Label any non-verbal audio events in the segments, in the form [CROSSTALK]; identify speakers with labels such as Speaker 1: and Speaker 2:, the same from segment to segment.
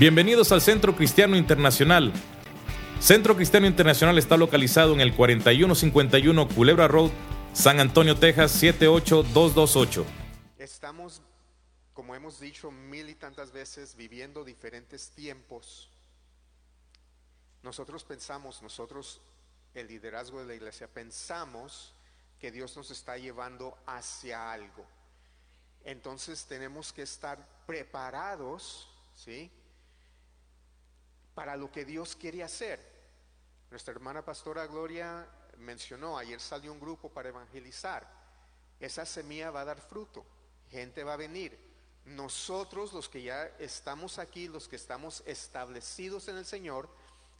Speaker 1: Bienvenidos al Centro Cristiano Internacional. Centro Cristiano Internacional está localizado en el 4151 Culebra Road, San Antonio, Texas 78228.
Speaker 2: Estamos, como hemos dicho mil y tantas veces, viviendo diferentes tiempos. Nosotros pensamos, nosotros, el liderazgo de la iglesia, pensamos que Dios nos está llevando hacia algo. Entonces tenemos que estar preparados, ¿sí? Para lo que Dios quiere hacer. Nuestra hermana pastora Gloria mencionó, ayer salió un grupo para evangelizar. Esa semilla va a dar fruto, gente va a venir. Nosotros, los que ya estamos aquí, los que estamos establecidos en el Señor,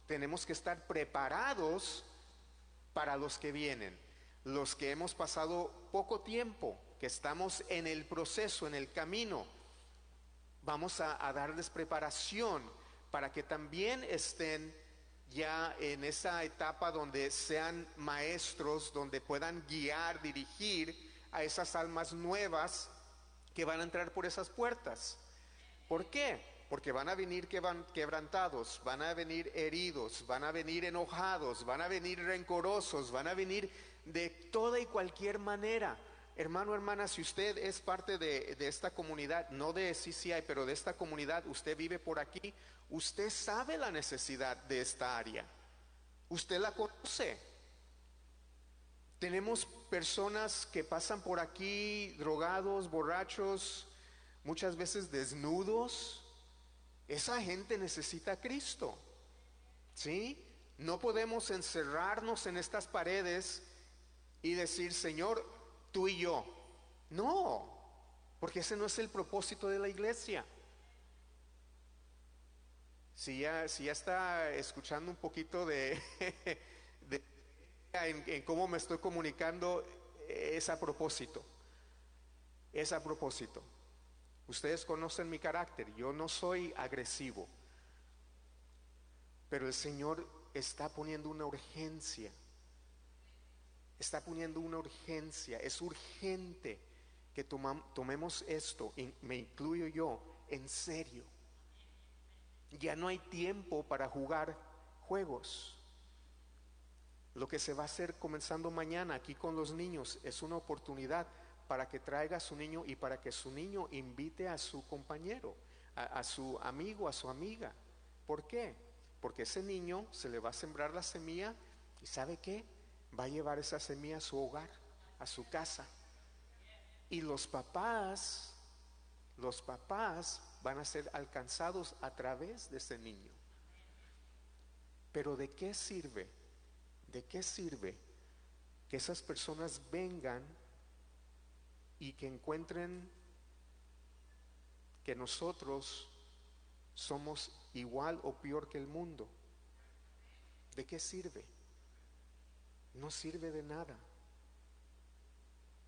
Speaker 2: tenemos que estar preparados para los que vienen. Los que hemos pasado poco tiempo, que estamos en el proceso, en el camino, vamos a, a darles preparación para que también estén ya en esa etapa donde sean maestros, donde puedan guiar, dirigir a esas almas nuevas que van a entrar por esas puertas. ¿Por qué? Porque van a venir quebrantados, van a venir heridos, van a venir enojados, van a venir rencorosos, van a venir de toda y cualquier manera. Hermano, hermana, si usted es parte de, esta comunidad, no de CCI, pero de esta comunidad, usted vive por aquí, usted sabe la necesidad de esta área. Usted la conoce. Tenemos personas que pasan por aquí drogados, borrachos, muchas veces desnudos. Esa gente necesita a Cristo. ¿Sí? No podemos encerrarnos en estas paredes y decir, Señor, tú y yo. No, porque ese no es el propósito de la iglesia. Si ya, si ya está escuchando un poquito de, [LAUGHS] en, cómo me estoy comunicando, es a propósito. Es a propósito. Ustedes conocen mi carácter, yo no soy agresivo, pero el Señor está poniendo una urgencia está poniendo una urgencia. Es urgente que tomemos esto, y me incluyo yo, en serio. Ya no hay tiempo para jugar juegos. Lo que se va a hacer comenzando mañana aquí con los niños es una oportunidad para que traiga a su niño y para que su niño invite a su compañero, a, a su amigo, a su amiga. ¿Por qué? Porque ese niño se le va a sembrar la semilla y ¿sabe qué? Va a llevar esa semilla a su hogar, a su casa. Y los papás, los papás van a ser alcanzados a través de ese niño. Pero ¿de qué sirve? ¿De qué sirve que esas personas vengan y que encuentren que nosotros somos igual o peor que el mundo? ¿De qué sirve? No sirve de nada.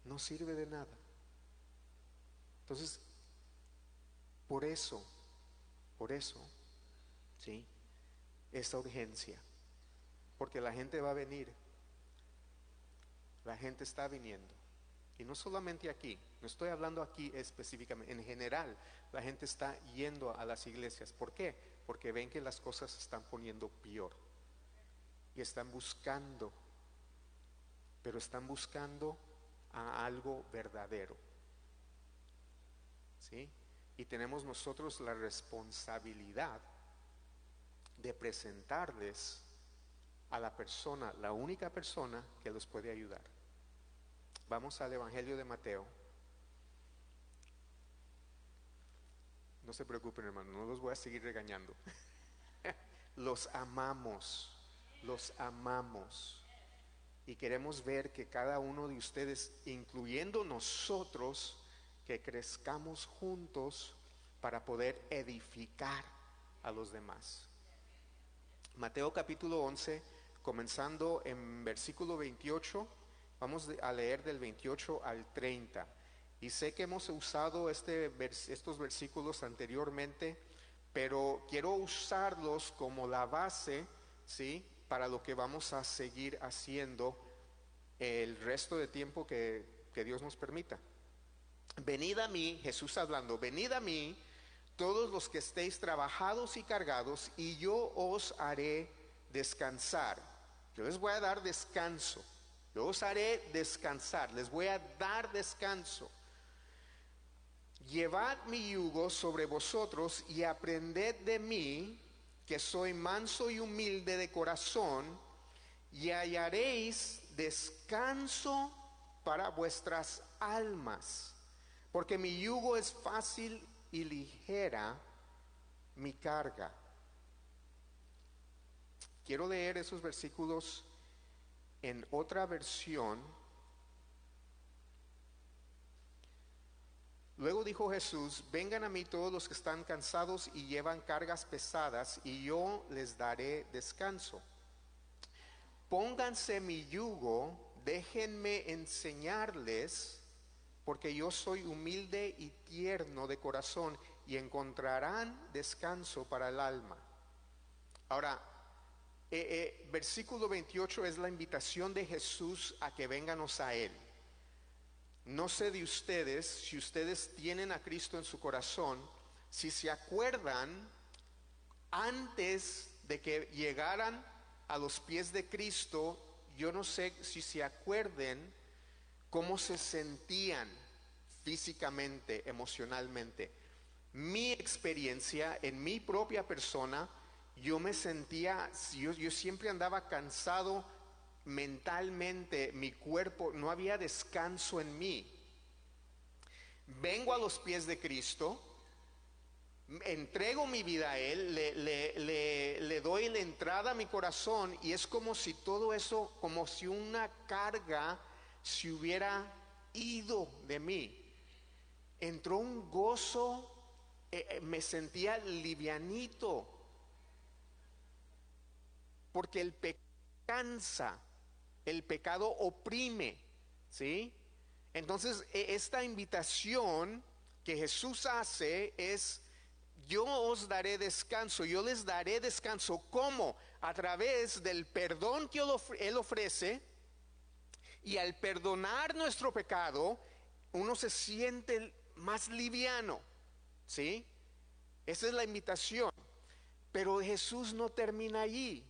Speaker 2: No sirve de nada. Entonces, por eso, por eso, ¿sí? Esta urgencia. Porque la gente va a venir. La gente está viniendo. Y no solamente aquí, no estoy hablando aquí específicamente, en general, la gente está yendo a las iglesias. ¿Por qué? Porque ven que las cosas se están poniendo peor. Y están buscando pero están buscando a algo verdadero. ¿Sí? Y tenemos nosotros la responsabilidad de presentarles a la persona, la única persona que los puede ayudar. Vamos al Evangelio de Mateo. No se preocupen, hermano, no los voy a seguir regañando. [LAUGHS] los amamos, los amamos y queremos ver que cada uno de ustedes, incluyendo nosotros, que crezcamos juntos para poder edificar a los demás. Mateo capítulo 11, comenzando en versículo 28, vamos a leer del 28 al 30. Y sé que hemos usado este, estos versículos anteriormente, pero quiero usarlos como la base, ¿sí? Para lo que vamos a seguir haciendo el resto de tiempo que, Dios nos permita. Venid a mí, Jesús hablando, venid a mí todos los que estéis trabajados y cargados, y yo os haré descansar. Yo les voy a dar descanso. Yo os haré descansar. Les voy a dar descanso. Llevad mi yugo sobre vosotros y aprended de mí, que soy manso y humilde de corazón, y hallaréis descanso para vuestras almas, porque mi yugo es fácil y ligera mi carga. Quiero leer esos versículos en otra versión. Luego dijo Jesús, vengan a mí todos los que están cansados y llevan cargas pesadas, y yo les daré descanso. Pónganse mi yugo, déjenme enseñarles, porque yo soy humilde y tierno de corazón, y encontrarán descanso para el alma. Ahora, eh, eh, versículo 28 es la invitación de Jesús a que venganos a Él. No sé de ustedes, si ustedes tienen a Cristo en su corazón, si se acuerdan antes de que llegaran a los pies de Cristo, yo no sé si se acuerden cómo se sentían físicamente, emocionalmente. Mi experiencia en mi propia persona, yo me sentía, yo, yo siempre andaba cansado mentalmente, mi cuerpo, no había descanso en mí. Vengo a los pies de Cristo, entrego mi vida a Él, le, le, le, le, doy la entrada a mi corazón y es como si todo eso, como si una carga se hubiera ido de mí. Entró un gozo, eh, me sentía livianito, porque el pecado cansa, el pecado oprime, ¿sí? Entonces, esta invitación que Jesús hace es, yo os daré descanso, yo les daré descanso. ¿Cómo? A través del perdón que Él ofrece y al perdonar nuestro pecado, uno se siente más liviano, ¿sí? Esa es la invitación. Pero Jesús no termina allí.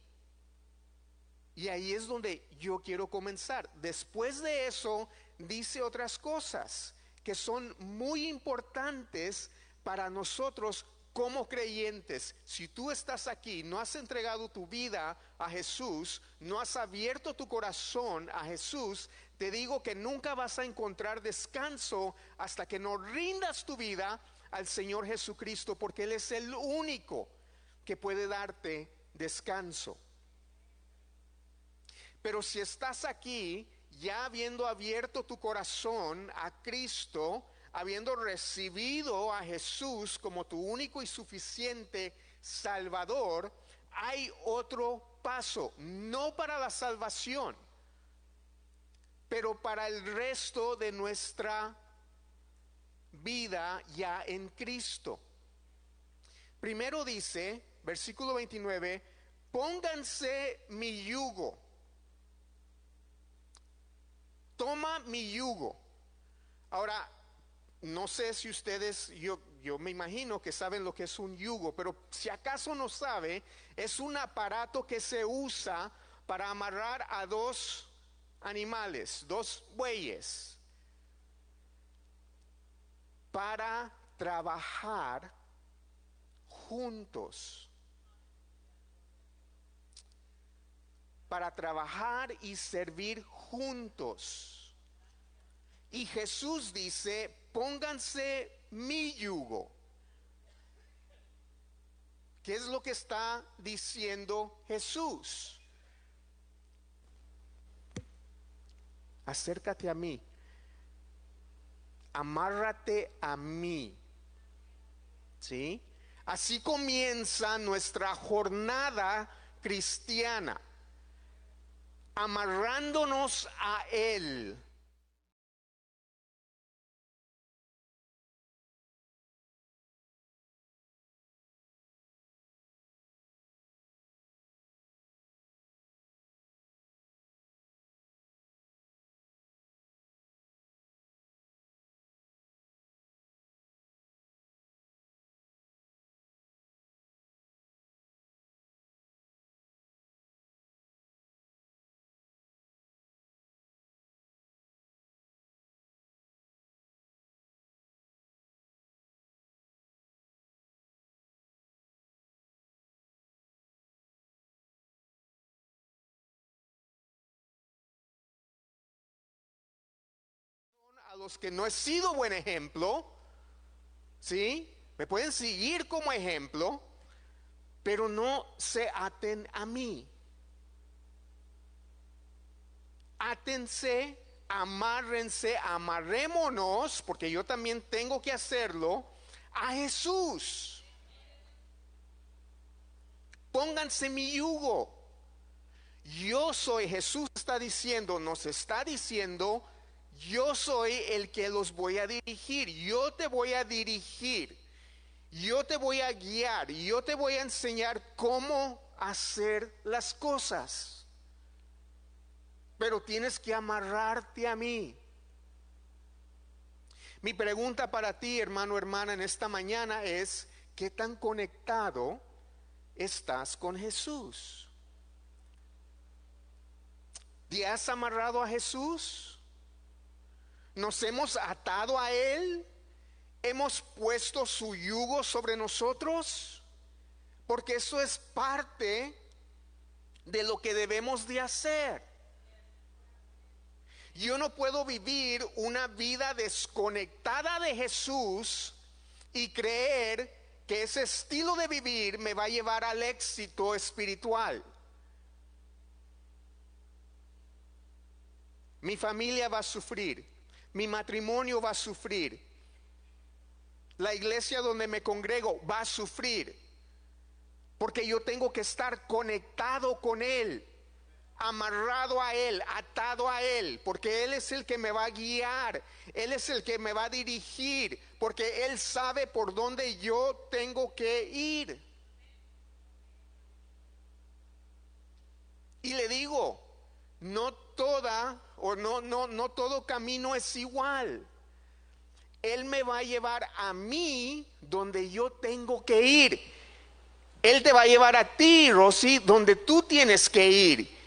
Speaker 2: Y ahí es donde yo quiero comenzar. Después de eso, dice otras cosas que son muy importantes para nosotros como creyentes. Si tú estás aquí, no has entregado tu vida a Jesús, no has abierto tu corazón a Jesús, te digo que nunca vas a encontrar descanso hasta que no rindas tu vida al Señor Jesucristo, porque Él es el único que puede darte descanso. Pero si estás aquí, ya habiendo abierto tu corazón a Cristo, habiendo recibido a Jesús como tu único y suficiente Salvador, hay otro paso, no para la salvación, pero para el resto de nuestra vida ya en Cristo. Primero dice, versículo 29, pónganse mi yugo toma mi yugo. Ahora, no sé si ustedes, yo, yo me imagino que saben lo que es un yugo, pero si acaso no sabe, es un aparato que se usa para amarrar a dos animales, dos bueyes, para trabajar juntos. para trabajar y servir juntos. Y Jesús dice, pónganse mi yugo. ¿Qué es lo que está diciendo Jesús? Acércate a mí. Amárrate a mí. ¿Sí? Así comienza nuestra jornada cristiana amarrándonos a Él. Los que no he sido buen ejemplo, ¿sí? Me pueden seguir como ejemplo, pero no se aten a mí. Átense, amárrense, amarrémonos, porque yo también tengo que hacerlo, a Jesús. Pónganse mi yugo. Yo soy, Jesús está diciendo, nos está diciendo, yo soy el que los voy a dirigir, yo te voy a dirigir, yo te voy a guiar, yo te voy a enseñar cómo hacer las cosas. Pero tienes que amarrarte a mí. Mi pregunta para ti, hermano, hermana, en esta mañana es, ¿qué tan conectado estás con Jesús? ¿Te has amarrado a Jesús? ¿Nos hemos atado a Él? ¿Hemos puesto su yugo sobre nosotros? Porque eso es parte de lo que debemos de hacer. Yo no puedo vivir una vida desconectada de Jesús y creer que ese estilo de vivir me va a llevar al éxito espiritual. Mi familia va a sufrir, mi matrimonio va a sufrir, la iglesia donde me congrego va a sufrir, porque yo tengo que estar conectado con Él, amarrado a Él, atado a Él, porque Él es el que me va a guiar, Él es el que me va a dirigir, porque Él sabe por dónde yo tengo que ir. Y le digo, no toda o no, no, no todo camino es igual. Él me va a llevar a mí donde yo tengo que ir. Él te va a llevar a ti, Rosy, donde tú tienes que ir.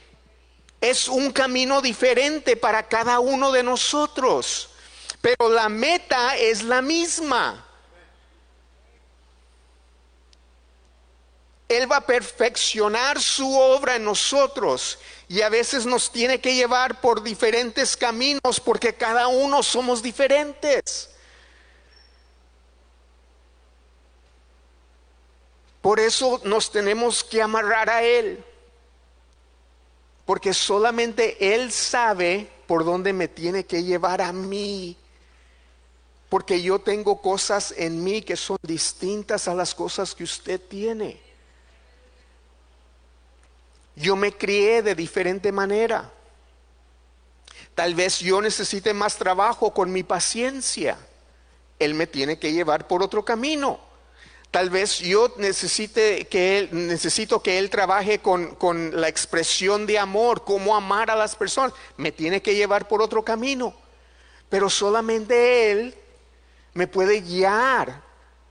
Speaker 2: Es un camino diferente para cada uno de nosotros, pero la meta es la misma. Él va a perfeccionar su obra en nosotros y a veces nos tiene que llevar por diferentes caminos porque cada uno somos diferentes. Por eso nos tenemos que amarrar a Él. Porque solamente Él sabe por dónde me tiene que llevar a mí. Porque yo tengo cosas en mí que son distintas a las cosas que usted tiene. Yo me crié de diferente manera. Tal vez yo necesite más trabajo con mi paciencia. Él me tiene que llevar por otro camino. Tal vez yo necesite que él, necesito que él trabaje con, con la expresión de amor, cómo amar a las personas. Me tiene que llevar por otro camino. Pero solamente él me puede guiar.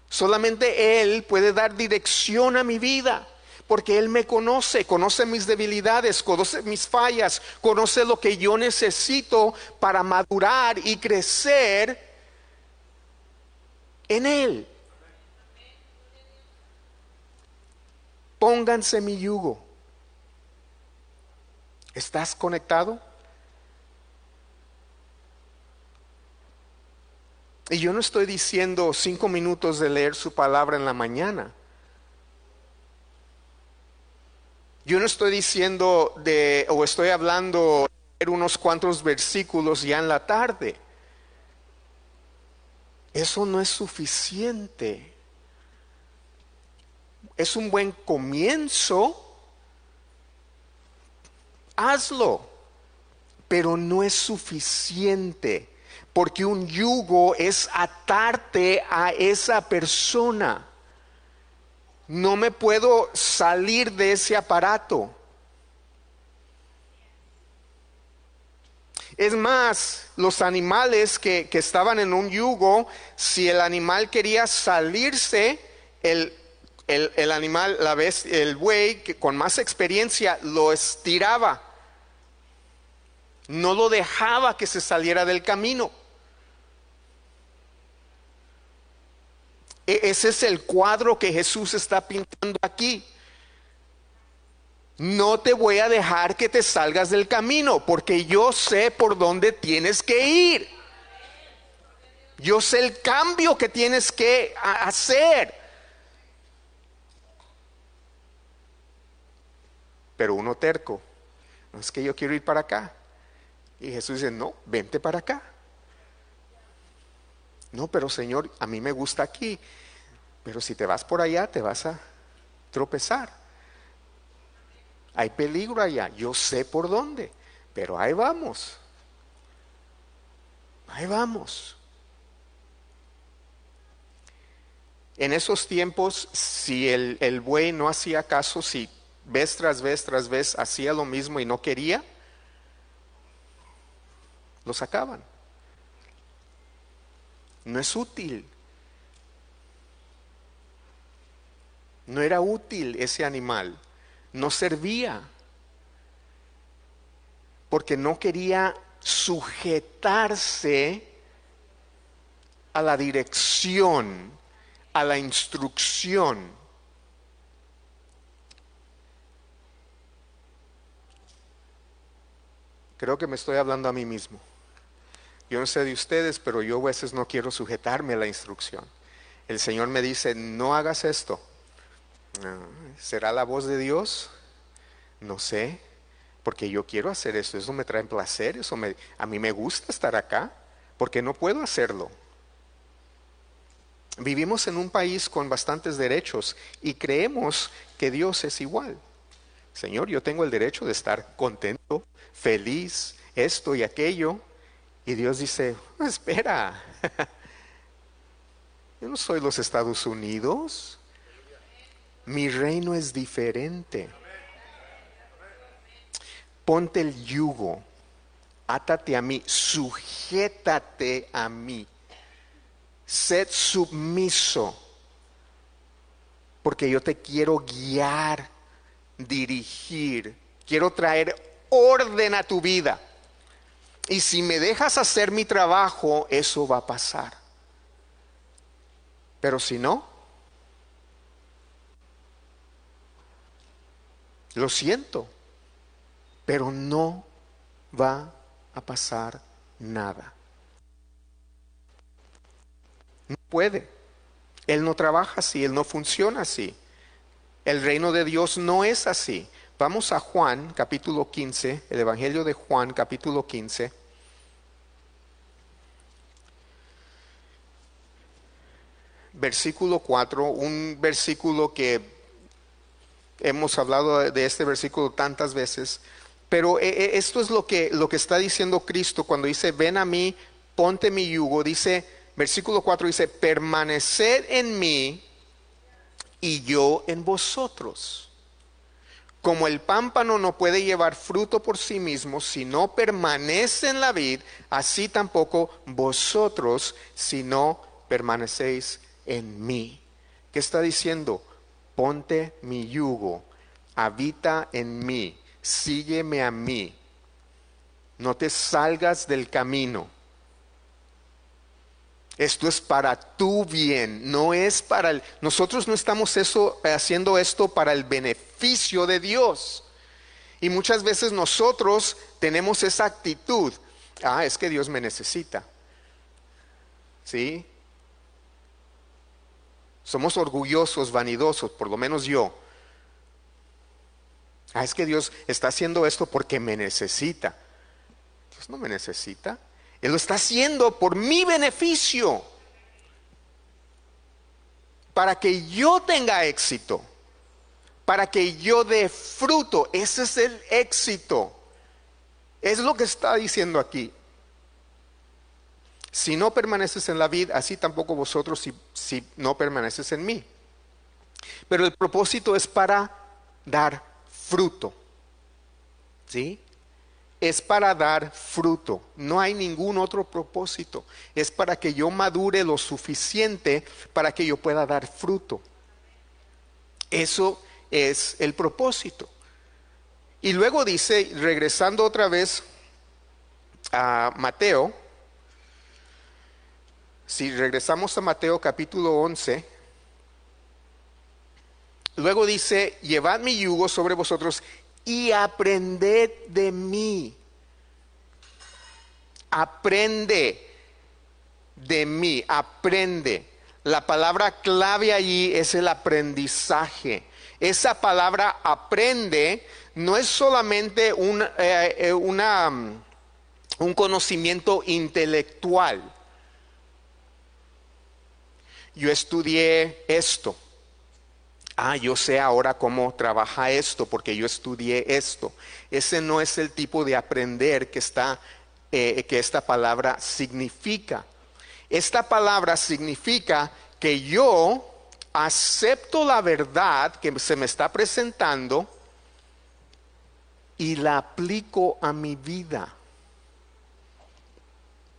Speaker 2: Solamente él puede dar dirección a mi vida porque Él me conoce, conoce mis debilidades, conoce mis fallas, conoce lo que yo necesito para madurar y crecer en Él. Pónganse mi yugo. ¿Estás conectado? Y yo no estoy diciendo cinco minutos de leer su palabra en la mañana. Yo no estoy diciendo de, o estoy hablando unos cuantos versículos ya en la tarde. Eso no es suficiente. Es un buen comienzo. Hazlo. Pero no es suficiente. Porque un yugo es atarte a esa persona. No me puedo salir de ese aparato. Es más, los animales que, estaban en un yugo, si el animal quería salirse, el, el animal, la vez, el buey, que con más experiencia, lo estiraba. No lo dejaba que se saliera del camino. Ese es el cuadro que Jesús está pintando aquí. No te voy a dejar que te salgas del camino, porque yo sé por dónde tienes que ir. Yo sé el cambio que tienes que hacer. Pero uno terco, no es que yo quiero ir para acá. Y Jesús dice, no, vente para acá. No, pero Señor, a mí me gusta aquí. Pero si te vas por allá, te vas a tropezar. Hay peligro allá, yo sé por dónde, pero ahí vamos. Ahí vamos. En esos tiempos, si el, el, buey no hacía caso, si vez tras vez tras vez hacía lo mismo y no quería, lo sacaban. No es útil. No era útil ese animal. No servía. Porque no quería sujetarse a la dirección, a la instrucción. Creo que me estoy hablando a mí mismo. Yo no sé de ustedes, pero yo a veces no quiero sujetarme a la instrucción. El Señor me dice, no hagas esto. Ah, ¿Será la voz de Dios? No sé, porque yo quiero hacer esto. Eso me trae placer, eso me, a mí me gusta estar acá, porque no puedo hacerlo. Vivimos en un país con bastantes derechos y creemos que Dios es igual. Señor, yo tengo el derecho de estar contento, feliz, esto y aquello. Y Dios dice, espera, [LAUGHS] yo no soy los Estados Unidos, mi reino es diferente. Ponte el yugo, átate a mí, sujétate a mí, sed submiso, porque yo te quiero guiar, dirigir, quiero traer orden a tu vida. Y si me dejas hacer mi trabajo, eso va a pasar. Pero si no, lo siento, pero no va a pasar nada. No puede. Él no trabaja así, Él no funciona así. El reino de Dios no es así. Vamos a Juan capítulo 15, el Evangelio de Juan capítulo 15. Versículo 4, un versículo que hemos hablado de este versículo tantas veces, pero eh, eh, esto es lo que, lo que está diciendo Cristo cuando dice, ven a mí, ponte mi yugo, dice, versículo 4 dice, permaneced en mí y yo en vosotros. Como el pámpano no puede llevar fruto por sí mismo si no permanece en la vid, así tampoco vosotros si no permanecéis en mí. ¿Qué está diciendo? Ponte mi yugo, habita en mí, sígueme a mí. No te salgas del camino. Esto es para tu bien, no es para el... Nosotros no estamos eso, haciendo esto para el beneficio de Dios. Y muchas veces nosotros tenemos esa actitud. Ah, es que Dios me necesita. ¿Sí? Somos orgullosos, vanidosos, por lo menos yo. Ah, es que Dios está haciendo esto porque me necesita. Dios no me necesita. Él lo está haciendo por mi beneficio. Para que yo tenga éxito. Para que yo dé fruto. Ese es el éxito. Es lo que está diciendo aquí. Si no permaneces en la vida, así tampoco vosotros si, si no permaneces en mí. Pero el propósito es para dar fruto. ¿Sí? es para dar fruto. No hay ningún otro propósito. Es para que yo madure lo suficiente para que yo pueda dar fruto. Eso es el propósito. Y luego dice, regresando otra vez a Mateo, si regresamos a Mateo capítulo 11, luego dice, llevad mi yugo sobre vosotros y aprended de mí. Aprende. de mí, aprende. La palabra clave allí es el aprendizaje. Esa palabra aprende no es solamente un, eh, eh, una, un conocimiento intelectual. Yo estudié esto. Ah, yo sé ahora cómo trabaja esto porque yo estudié esto. Ese no es el tipo de aprender que, está, eh, que esta palabra significa. Esta palabra significa que yo acepto la verdad que se me está presentando y la aplico a mi vida.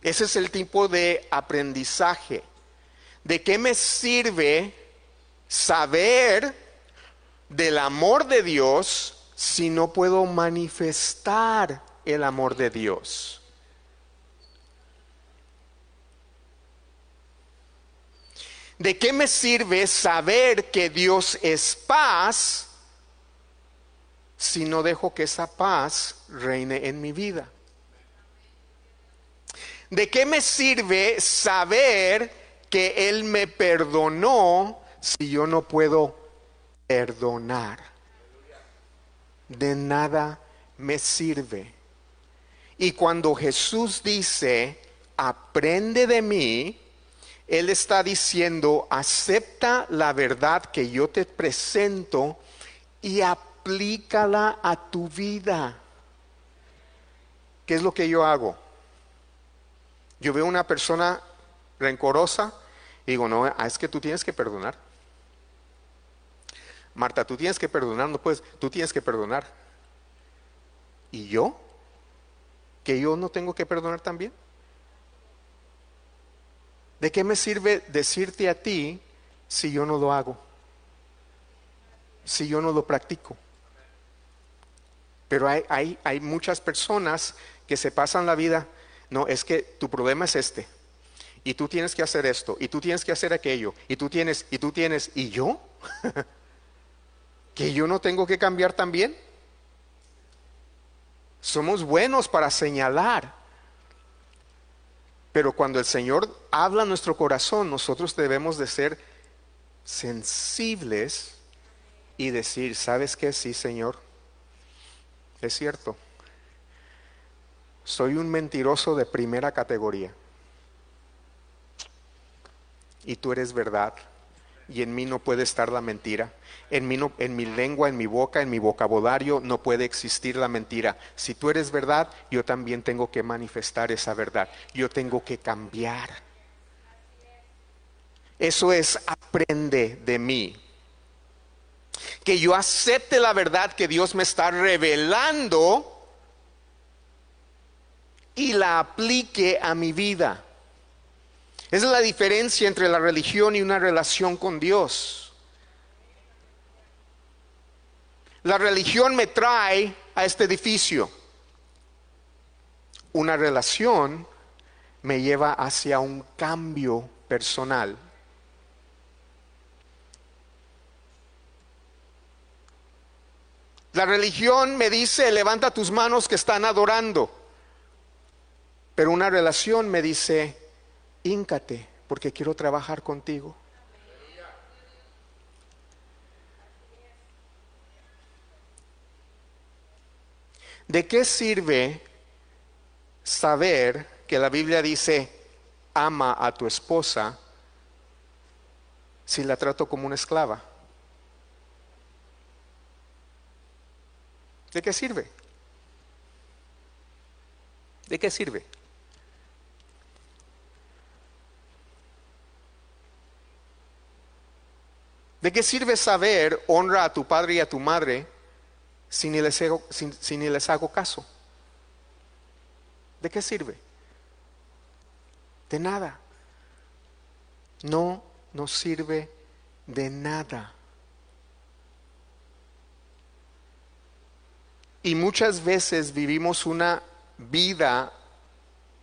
Speaker 2: Ese es el tipo de aprendizaje. ¿De qué me sirve saber del amor de Dios si no puedo manifestar el amor de Dios? ¿De qué me sirve saber que Dios es paz si no dejo que esa paz reine en mi vida? ¿De qué me sirve saber que Él me perdonó si yo no puedo perdonar? De nada me sirve. Y cuando Jesús dice, aprende de mí, Él está diciendo, acepta la verdad que yo te presento y aplícala a tu vida. ¿Qué es lo que yo hago? Yo veo una persona rencorosa y digo, no, ah, es que tú tienes que perdonar. Marta, tú tienes que perdonar, no puedes, tú tienes que perdonar. ¿Y yo? ¿Que yo no tengo que perdonar también? ¿De qué me sirve decirte a ti si yo no lo hago? Si yo no lo practico. Pero hay, hay, hay muchas personas que se pasan la vida, no, es que tu problema es este. Y tú tienes que hacer esto, y tú tienes que hacer aquello, y tú tienes, y tú tienes, ¿y yo? [LAUGHS] ¿Que yo no tengo que cambiar también? Somos buenos para señalar. Pero cuando el Señor habla nuestro corazón, nosotros debemos de ser sensibles y decir, ¿sabes qué? Sí, Señor, es cierto. Soy un mentiroso de primera categoría. Y tú eres verdad. Y en mí no puede estar la mentira. En, en mi lengua, en mi boca, en mi vocabulario no puede existir la mentira. Si tú eres verdad, yo también tengo que manifestar esa verdad. Yo tengo que cambiar. Eso es aprende de mí. Que yo acepte la verdad que Dios me está revelando y la aplique a mi vida. Esa es la diferencia entre la religión y una relación con Dios. La religión me trae a este edificio. Una relación me lleva hacia un cambio personal. La religión me dice, levanta tus manos que están adorando. Pero una relación me dice, híncate porque quiero trabajar contigo. ¿De qué sirve saber que la Biblia dice, ama a tu esposa si la trato como una esclava? ¿De qué sirve? ¿De qué sirve? ¿De qué sirve saber honra a tu padre y a tu madre si ni les hago, si, ni les hago caso? ¿De qué sirve? De nada. No nos sirve de nada. Y muchas veces vivimos una vida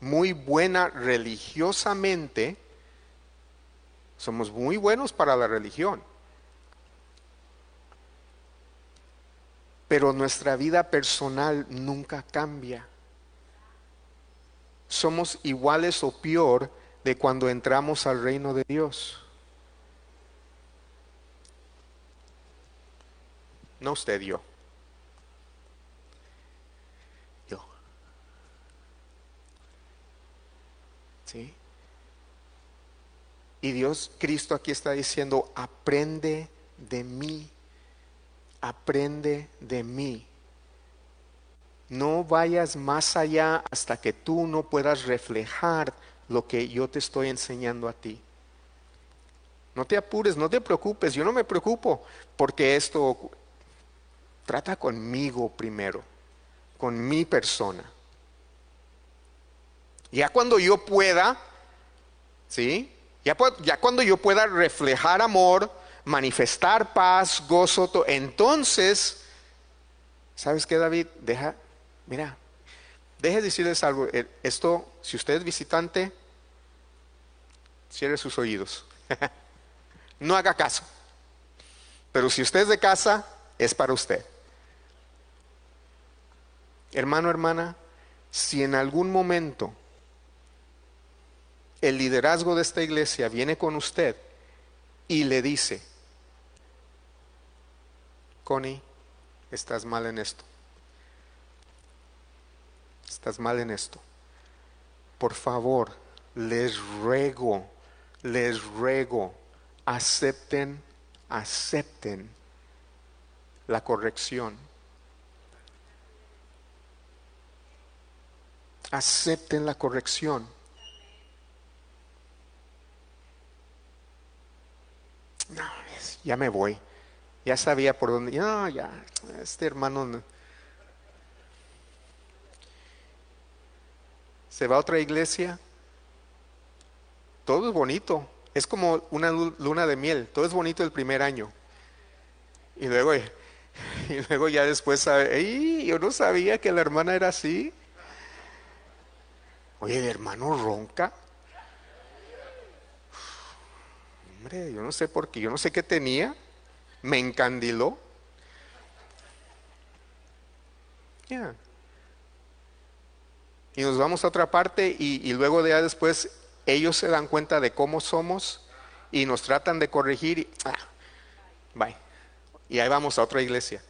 Speaker 2: muy buena religiosamente. Somos muy buenos para la religión pero nuestra vida personal nunca cambia. Somos iguales o peor de cuando entramos al reino de Dios. No usted, yo. Y Dios, Cristo aquí está diciendo, aprende de mí, aprende de mí. No vayas más allá hasta que tú no puedas reflejar lo que yo te estoy enseñando a ti. No te apures, no te preocupes, yo no me preocupo porque esto trata conmigo primero, con mi persona. Ya cuando yo pueda, ¿sí? Ya, cuando yo pueda reflejar amor, manifestar paz, gozo, entonces, ¿sabes qué, David? Deja, mira, deje decirles algo. Eh, esto, si usted es visitante, cierre sus oídos. [LAUGHS] no haga caso. Pero si usted es de casa, es para usted. Hermano, hermana, si en algún momento el liderazgo de esta iglesia viene con usted y le dice, Connie, estás mal en esto. Estás mal en esto. Por favor, les ruego, les ruego, acepten, acepten la corrección. Acepten la corrección. No, ya me voy. Ya sabía por dónde. No, ya, este hermano se va a otra iglesia. Todo es bonito. Es como una luna de miel. Todo es bonito el primer año. Y luego, [LAUGHS] y luego ya después, sabe, yo no sabía que la hermana era así. Oye, el hermano ronca. Hombre, yo no sé por qué, yo no sé qué tenía me encandiló. Y nos vamos a otra parte y, luego de ya después ellos se dan cuenta de cómo somos y nos tratan de corregir. Y, ah, bye. Y ahí vamos a otra iglesia.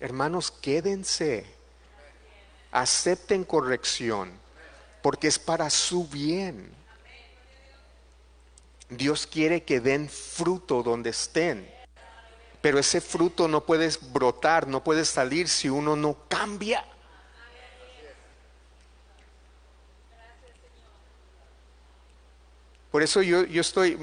Speaker 2: Hermanos, quédense. Acepten corrección porque es para su bien. Dios quiere que den fruto donde estén. Pero ese fruto no puede brotar, no puede salir si uno no cambia. Por eso yo, yo estoy,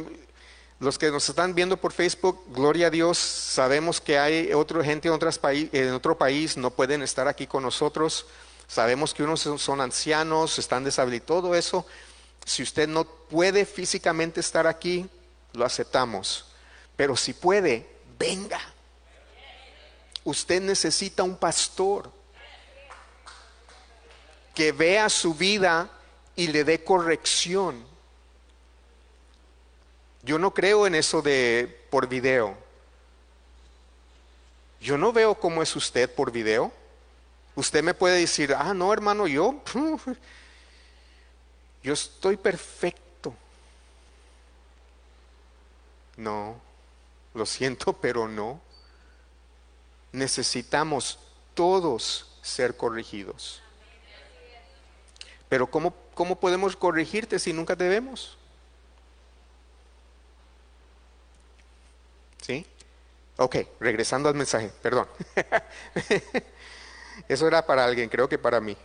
Speaker 2: los que nos están viendo por Facebook, gloria a Dios, sabemos que hay otra gente en, otras en otro país, no pueden estar aquí con nosotros. Sabemos que unos son ancianos, están deshabilitados, todo eso si usted no puede físicamente estar aquí, lo aceptamos. Pero si puede, venga. Usted necesita un pastor que vea su vida y le dé corrección. Yo no creo en eso de por video. Yo no veo cómo es usted por video. Usted me puede decir, ah, no, hermano, yo [LAUGHS] yo estoy perfecto. No, lo siento, [LAUGHS] pero no. Necesitamos todos ser corregidos. Pero ¿cómo, cómo podemos corregirte si nunca te vemos? ¿Sí? Ok, regresando al mensaje, perdón. [LAUGHS] Eso era para alguien, creo que para mí.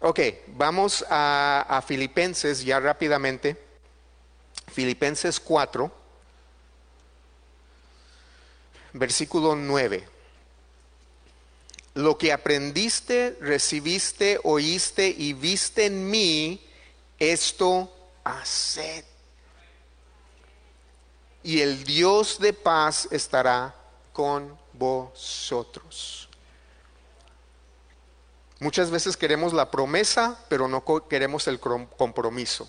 Speaker 2: Ok, vamos a, Filipenses ya rápidamente. Filipenses 4, versículo 9. Lo que aprendiste, recibiste, oíste y viste en mí, esto haced. Y el Dios de paz estará con vosotros. Muchas veces queremos la promesa, pero no queremos el compromiso.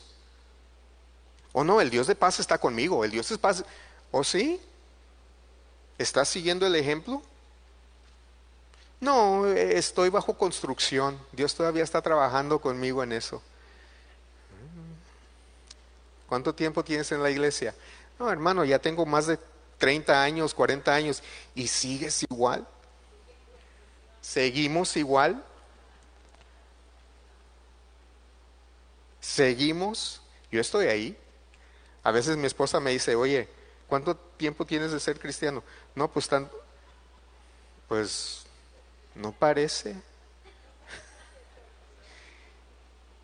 Speaker 2: O no, el Dios de paz está conmigo, el Dios de paz. ¿O sí? ¿Estás siguiendo el ejemplo? No, estoy bajo construcción. Dios todavía está trabajando conmigo en eso. ¿Cuánto tiempo tienes en la iglesia? No, hermano, ya tengo más de 30 años, 40 años y sigues igual. ¿Seguimos igual? ¿Seguimos? Yo estoy ahí. A veces mi esposa me dice, oye, ¿cuánto tiempo tienes de ser cristiano? No, pues tan, pues no parece. [LAUGHS]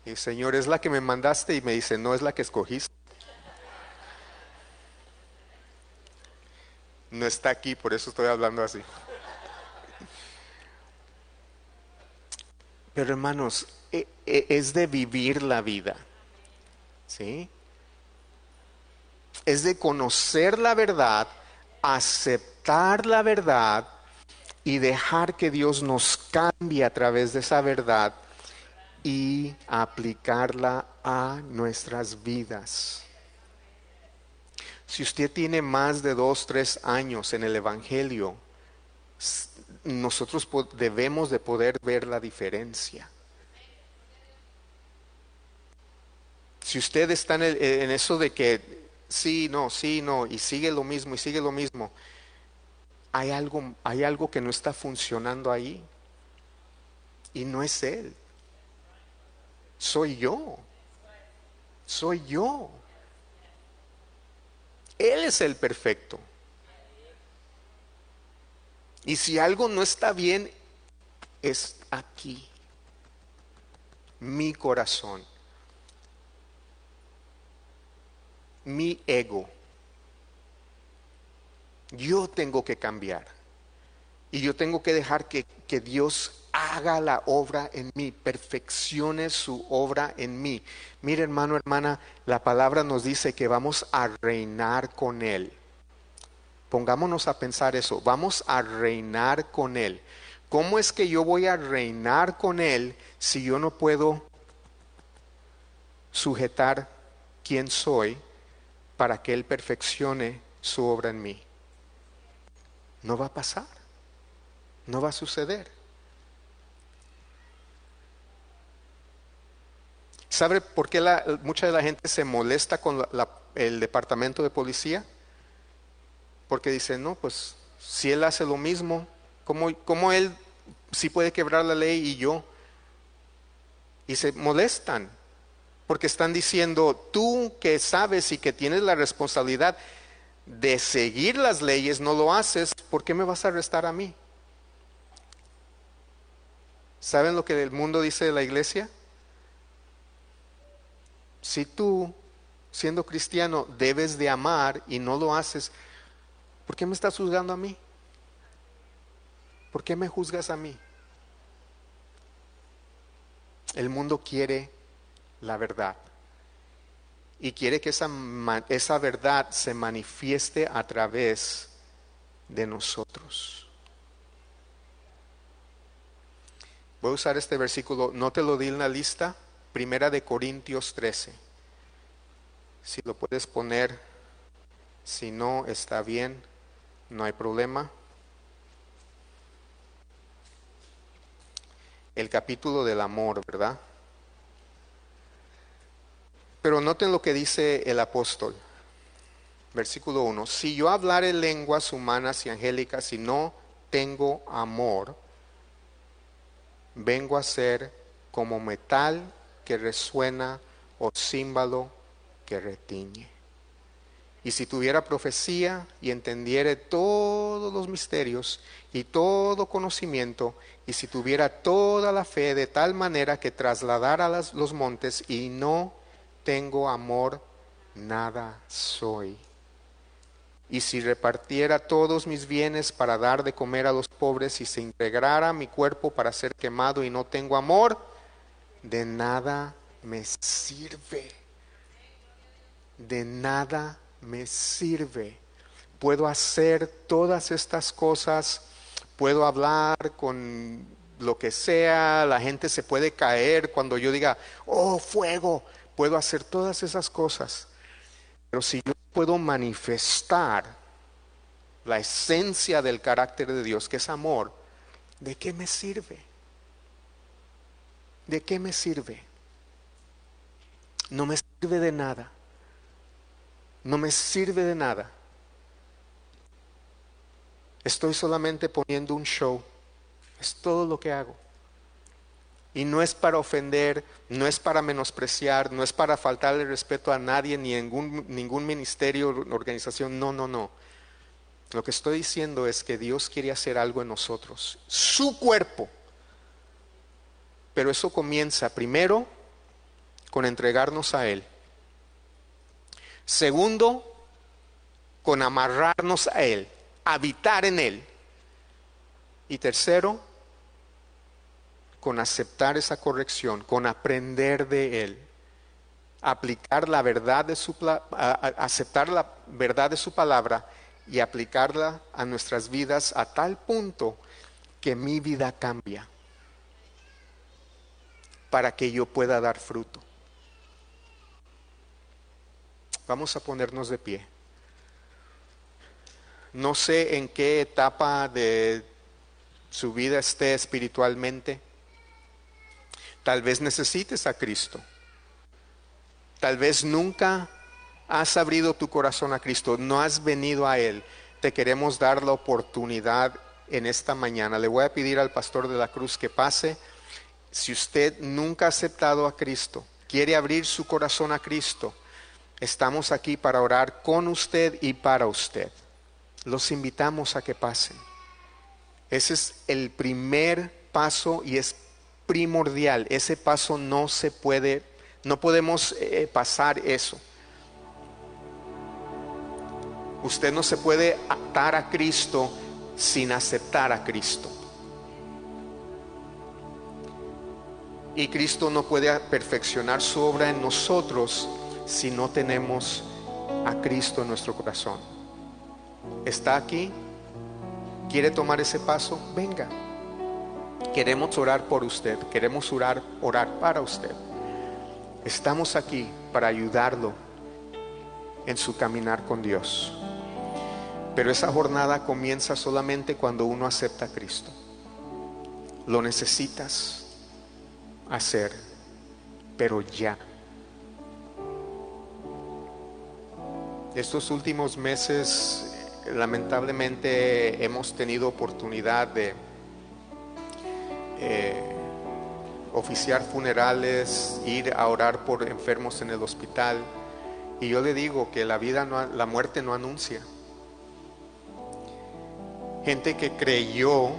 Speaker 2: Y Señor, es la que me mandaste y me dice, no es la que escogiste. No está aquí, por eso estoy hablando así. Pero hermanos, e, e, es de vivir la vida. ¿Sí? Es de conocer la verdad, aceptar la verdad y dejar que Dios nos cambie a través de esa verdad y aplicarla a nuestras vidas. Si usted tiene más de dos, tres años en el Evangelio, nosotros debemos de poder ver la diferencia. Si usted está en, eso de que sí, no, sí, no, y sigue lo mismo, y sigue lo mismo, hay algo, hay algo que no está funcionando ahí. Y no es Él soy yo. Soy yo. Él es el perfecto. Y si algo no está bien, es aquí. Mi corazón. Mi ego. Yo tengo que cambiar. Y yo tengo que dejar que, que Dios haga la obra en mí, perfeccione su obra en mí. Mire hermano, hermana, la palabra nos dice que vamos a reinar con Él. Pongámonos a pensar eso, vamos a reinar con Él. ¿Cómo es que yo voy a reinar con Él si yo no puedo sujetar quién soy para que Él perfeccione su obra en mí? No va a pasar, no va a suceder. ¿Sabe por qué mucha de la gente se molesta con el departamento de policía? Porque dice, no, pues si él hace lo mismo, ¿cómo, él sí puede quebrar la ley y yo? Y se molestan porque están diciendo, tú que sabes y que tienes la responsabilidad de seguir las leyes, no lo haces, ¿por qué me vas a arrestar a mí? ¿Saben lo que el mundo dice de la iglesia? si tú, siendo cristiano, debes de amar y no lo haces, ¿por qué me estás juzgando a mí? ¿Por qué me juzgas a mí? El mundo quiere la verdad y quiere que esa, esa verdad se manifieste a través de nosotros. Voy a usar este versículo, no te lo di en la lista, Primera de Corintios 13. Si lo puedes poner, si no está bien, no hay problema. El capítulo del amor, ¿verdad? Pero noten lo que dice el apóstol. Versículo 1. Si yo hablare lenguas humanas y angélicas y no tengo amor, vengo a ser como metal que resuena o címbalo que retiñe. Y si tuviera profecía y entendiere todos los misterios y todo conocimiento, y si tuviera toda la fe de tal manera que trasladara los montes y no tengo amor, nada soy. Y si repartiera todos mis bienes para dar de comer a los pobres y se integrara mi cuerpo para ser quemado y no tengo amor, de nada me sirve. De nada me sirve. Puedo hacer todas estas cosas, puedo hablar con lo que sea, la gente se puede caer cuando yo diga, oh, fuego, puedo hacer todas esas cosas. Pero si yo puedo manifestar la esencia del carácter de Dios, que es amor, ¿de qué me sirve? ¿de qué me sirve? No me sirve de nada. No me sirve de nada. Estoy solamente poniendo un show. Es todo lo que hago. Y no es para ofender, no es para menospreciar, no es para faltarle respeto a nadie, ni ningún, ningún ministerio organización. No, no, no. Lo que estoy diciendo es que Dios quiere hacer algo en nosotros, su cuerpo. Pero eso comienza primero con entregarnos a Él. Segundo, con amarrarnos a Él, habitar en Él. Y tercero, con aceptar esa corrección, con aprender de Él, aplicar la verdad de su aceptar la verdad de su palabra y aplicarla a nuestras vidas a tal punto que mi vida cambia para que yo pueda dar fruto. Vamos a ponernos de pie. No sé en qué etapa de su vida esté espiritualmente. Tal vez necesites a Cristo. Tal vez nunca has abrido tu corazón a Cristo, no has venido a Él. Te queremos dar la oportunidad en esta mañana. Le voy a pedir al pastor de la cruz que pase. Si usted nunca ha aceptado a Cristo, quiere abrir su corazón a Cristo, Estamos aquí para orar con usted y para usted. Los invitamos a que pasen. Ese es el primer paso y es primordial. Ese paso no se puede, no podemos eh, pasar eso. Usted no se puede atar a Cristo sin aceptar a Cristo. Y Cristo no puede perfeccionar su obra en nosotros si no tenemos a Cristo en nuestro corazón. ¿Está aquí? ¿Quiere tomar ese paso? Venga. Queremos orar por usted, queremos orar, orar para usted. Estamos aquí para ayudarlo en su caminar con Dios. Pero esa jornada comienza solamente cuando uno acepta a Cristo. Lo necesitas hacer, pero ya. Estos últimos meses, lamentablemente, hemos tenido oportunidad de eh, oficiar funerales, ir a orar por enfermos en el hospital. Y yo le digo que la vida, no, la muerte no anuncia. Gente que creyó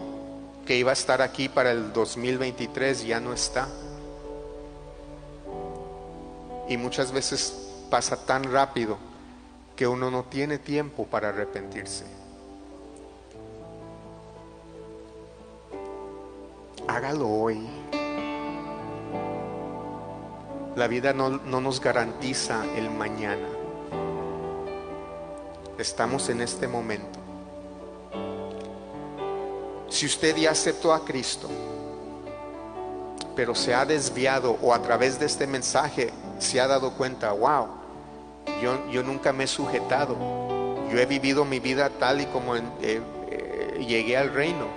Speaker 2: que iba a estar aquí para el 2023 ya no está. Y muchas veces pasa tan rápido que uno no tiene tiempo para arrepentirse. Hágalo hoy. La vida no, nos garantiza el mañana. Estamos en este momento. Si usted ya aceptó a Cristo, pero se ha desviado o a través de este mensaje se ha dado cuenta, wow, yo, nunca me he sujetado. Yo he vivido mi vida tal y como eh, eh, llegué al reino.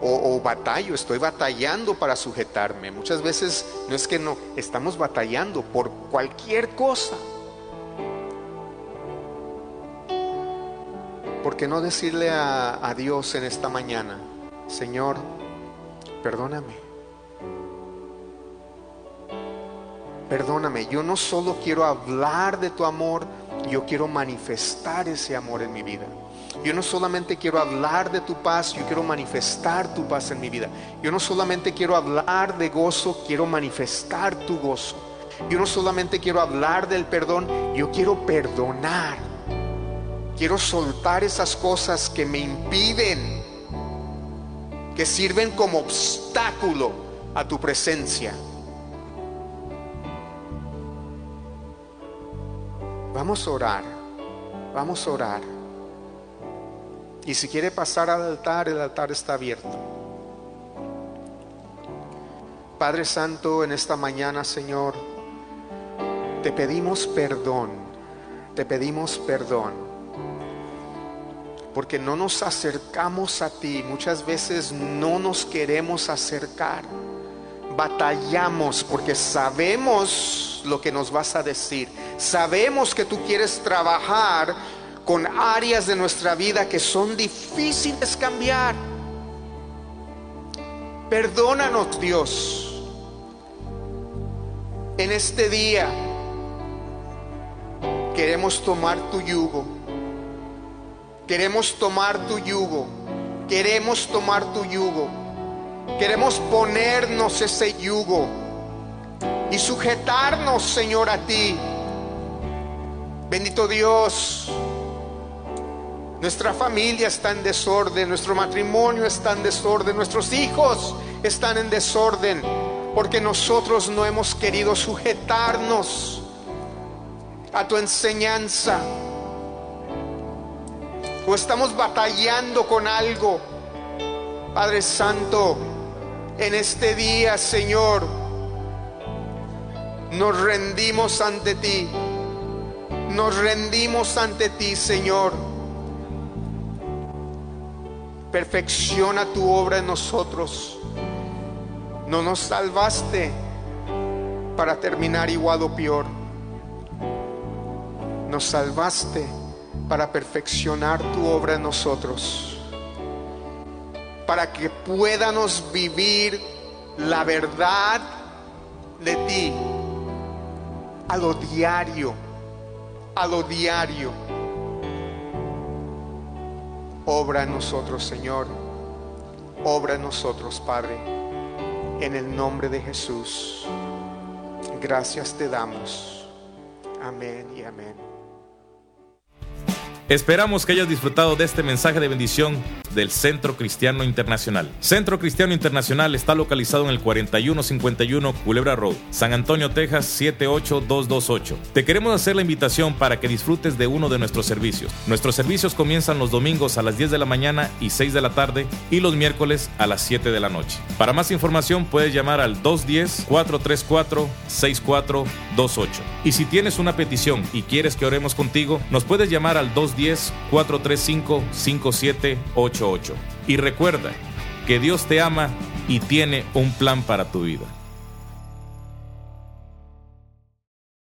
Speaker 2: O, o, batallo, estoy batallando para sujetarme. Muchas veces no es que no, estamos batallando por cualquier cosa. ¿Por qué no decirle a, a Dios en esta mañana, Señor, perdóname? Perdóname, yo no solo quiero hablar de tu amor, yo quiero manifestar ese amor en mi vida. Yo no solamente quiero hablar de tu paz, yo quiero manifestar tu paz en mi vida. Yo no solamente quiero hablar de gozo, quiero manifestar tu gozo. Yo no solamente quiero hablar del perdón, yo quiero perdonar. Quiero soltar esas cosas que me impiden, que sirven como obstáculo a tu presencia. Vamos a orar, vamos a orar. Y si quiere pasar al altar, el altar está abierto. Padre Santo, en esta mañana, Señor, te pedimos perdón, te pedimos perdón, porque no nos acercamos a ti, muchas veces no nos queremos acercar, batallamos porque sabemos lo que nos vas a decir, Sabemos que tú quieres trabajar con áreas de nuestra vida que son difíciles cambiar. Perdónanos, Dios. En este día queremos tomar tu yugo. Queremos tomar tu yugo. Queremos tomar tu yugo. Queremos ponernos ese yugo y sujetarnos, Señor, a ti. Bendito Dios. Nuestra familia está en desorden, nuestro matrimonio está en desorden, nuestros hijos están en desorden, porque nosotros no hemos querido sujetarnos a tu enseñanza. O estamos batallando con algo. Padre Santo, en este día, Señor, nos rendimos ante ti. Nos rendimos ante ti, Señor perfecciona tu obra en nosotros. No nos salvaste para terminar igual o peor. Nos salvaste para perfeccionar tu obra en nosotros. Para que puédanos vivir la verdad de ti a lo diario, a lo diario Obra en nosotros, Señor. Obra en nosotros, Padre. En el nombre de Jesús. Gracias te damos. Amén y amén.
Speaker 1: Esperamos que hayas disfrutado de este mensaje de bendición del Centro Cristiano Internacional. Centro Cristiano Internacional está localizado en el 4151 Culebra Road, San Antonio, Texas 78228. Te queremos hacer la invitación para que disfrutes de uno de nuestros servicios. Nuestros servicios comienzan los domingos a las 10 de la mañana y 6 de la tarde y los miércoles a las 7 de la noche. Para más información puedes llamar al 210-434-6428. Y si tienes una petición y quieres que oremos contigo, nos puedes llamar al 210 210-435-5788. Y recuerda que Dios te ama y tiene un plan para tu vida.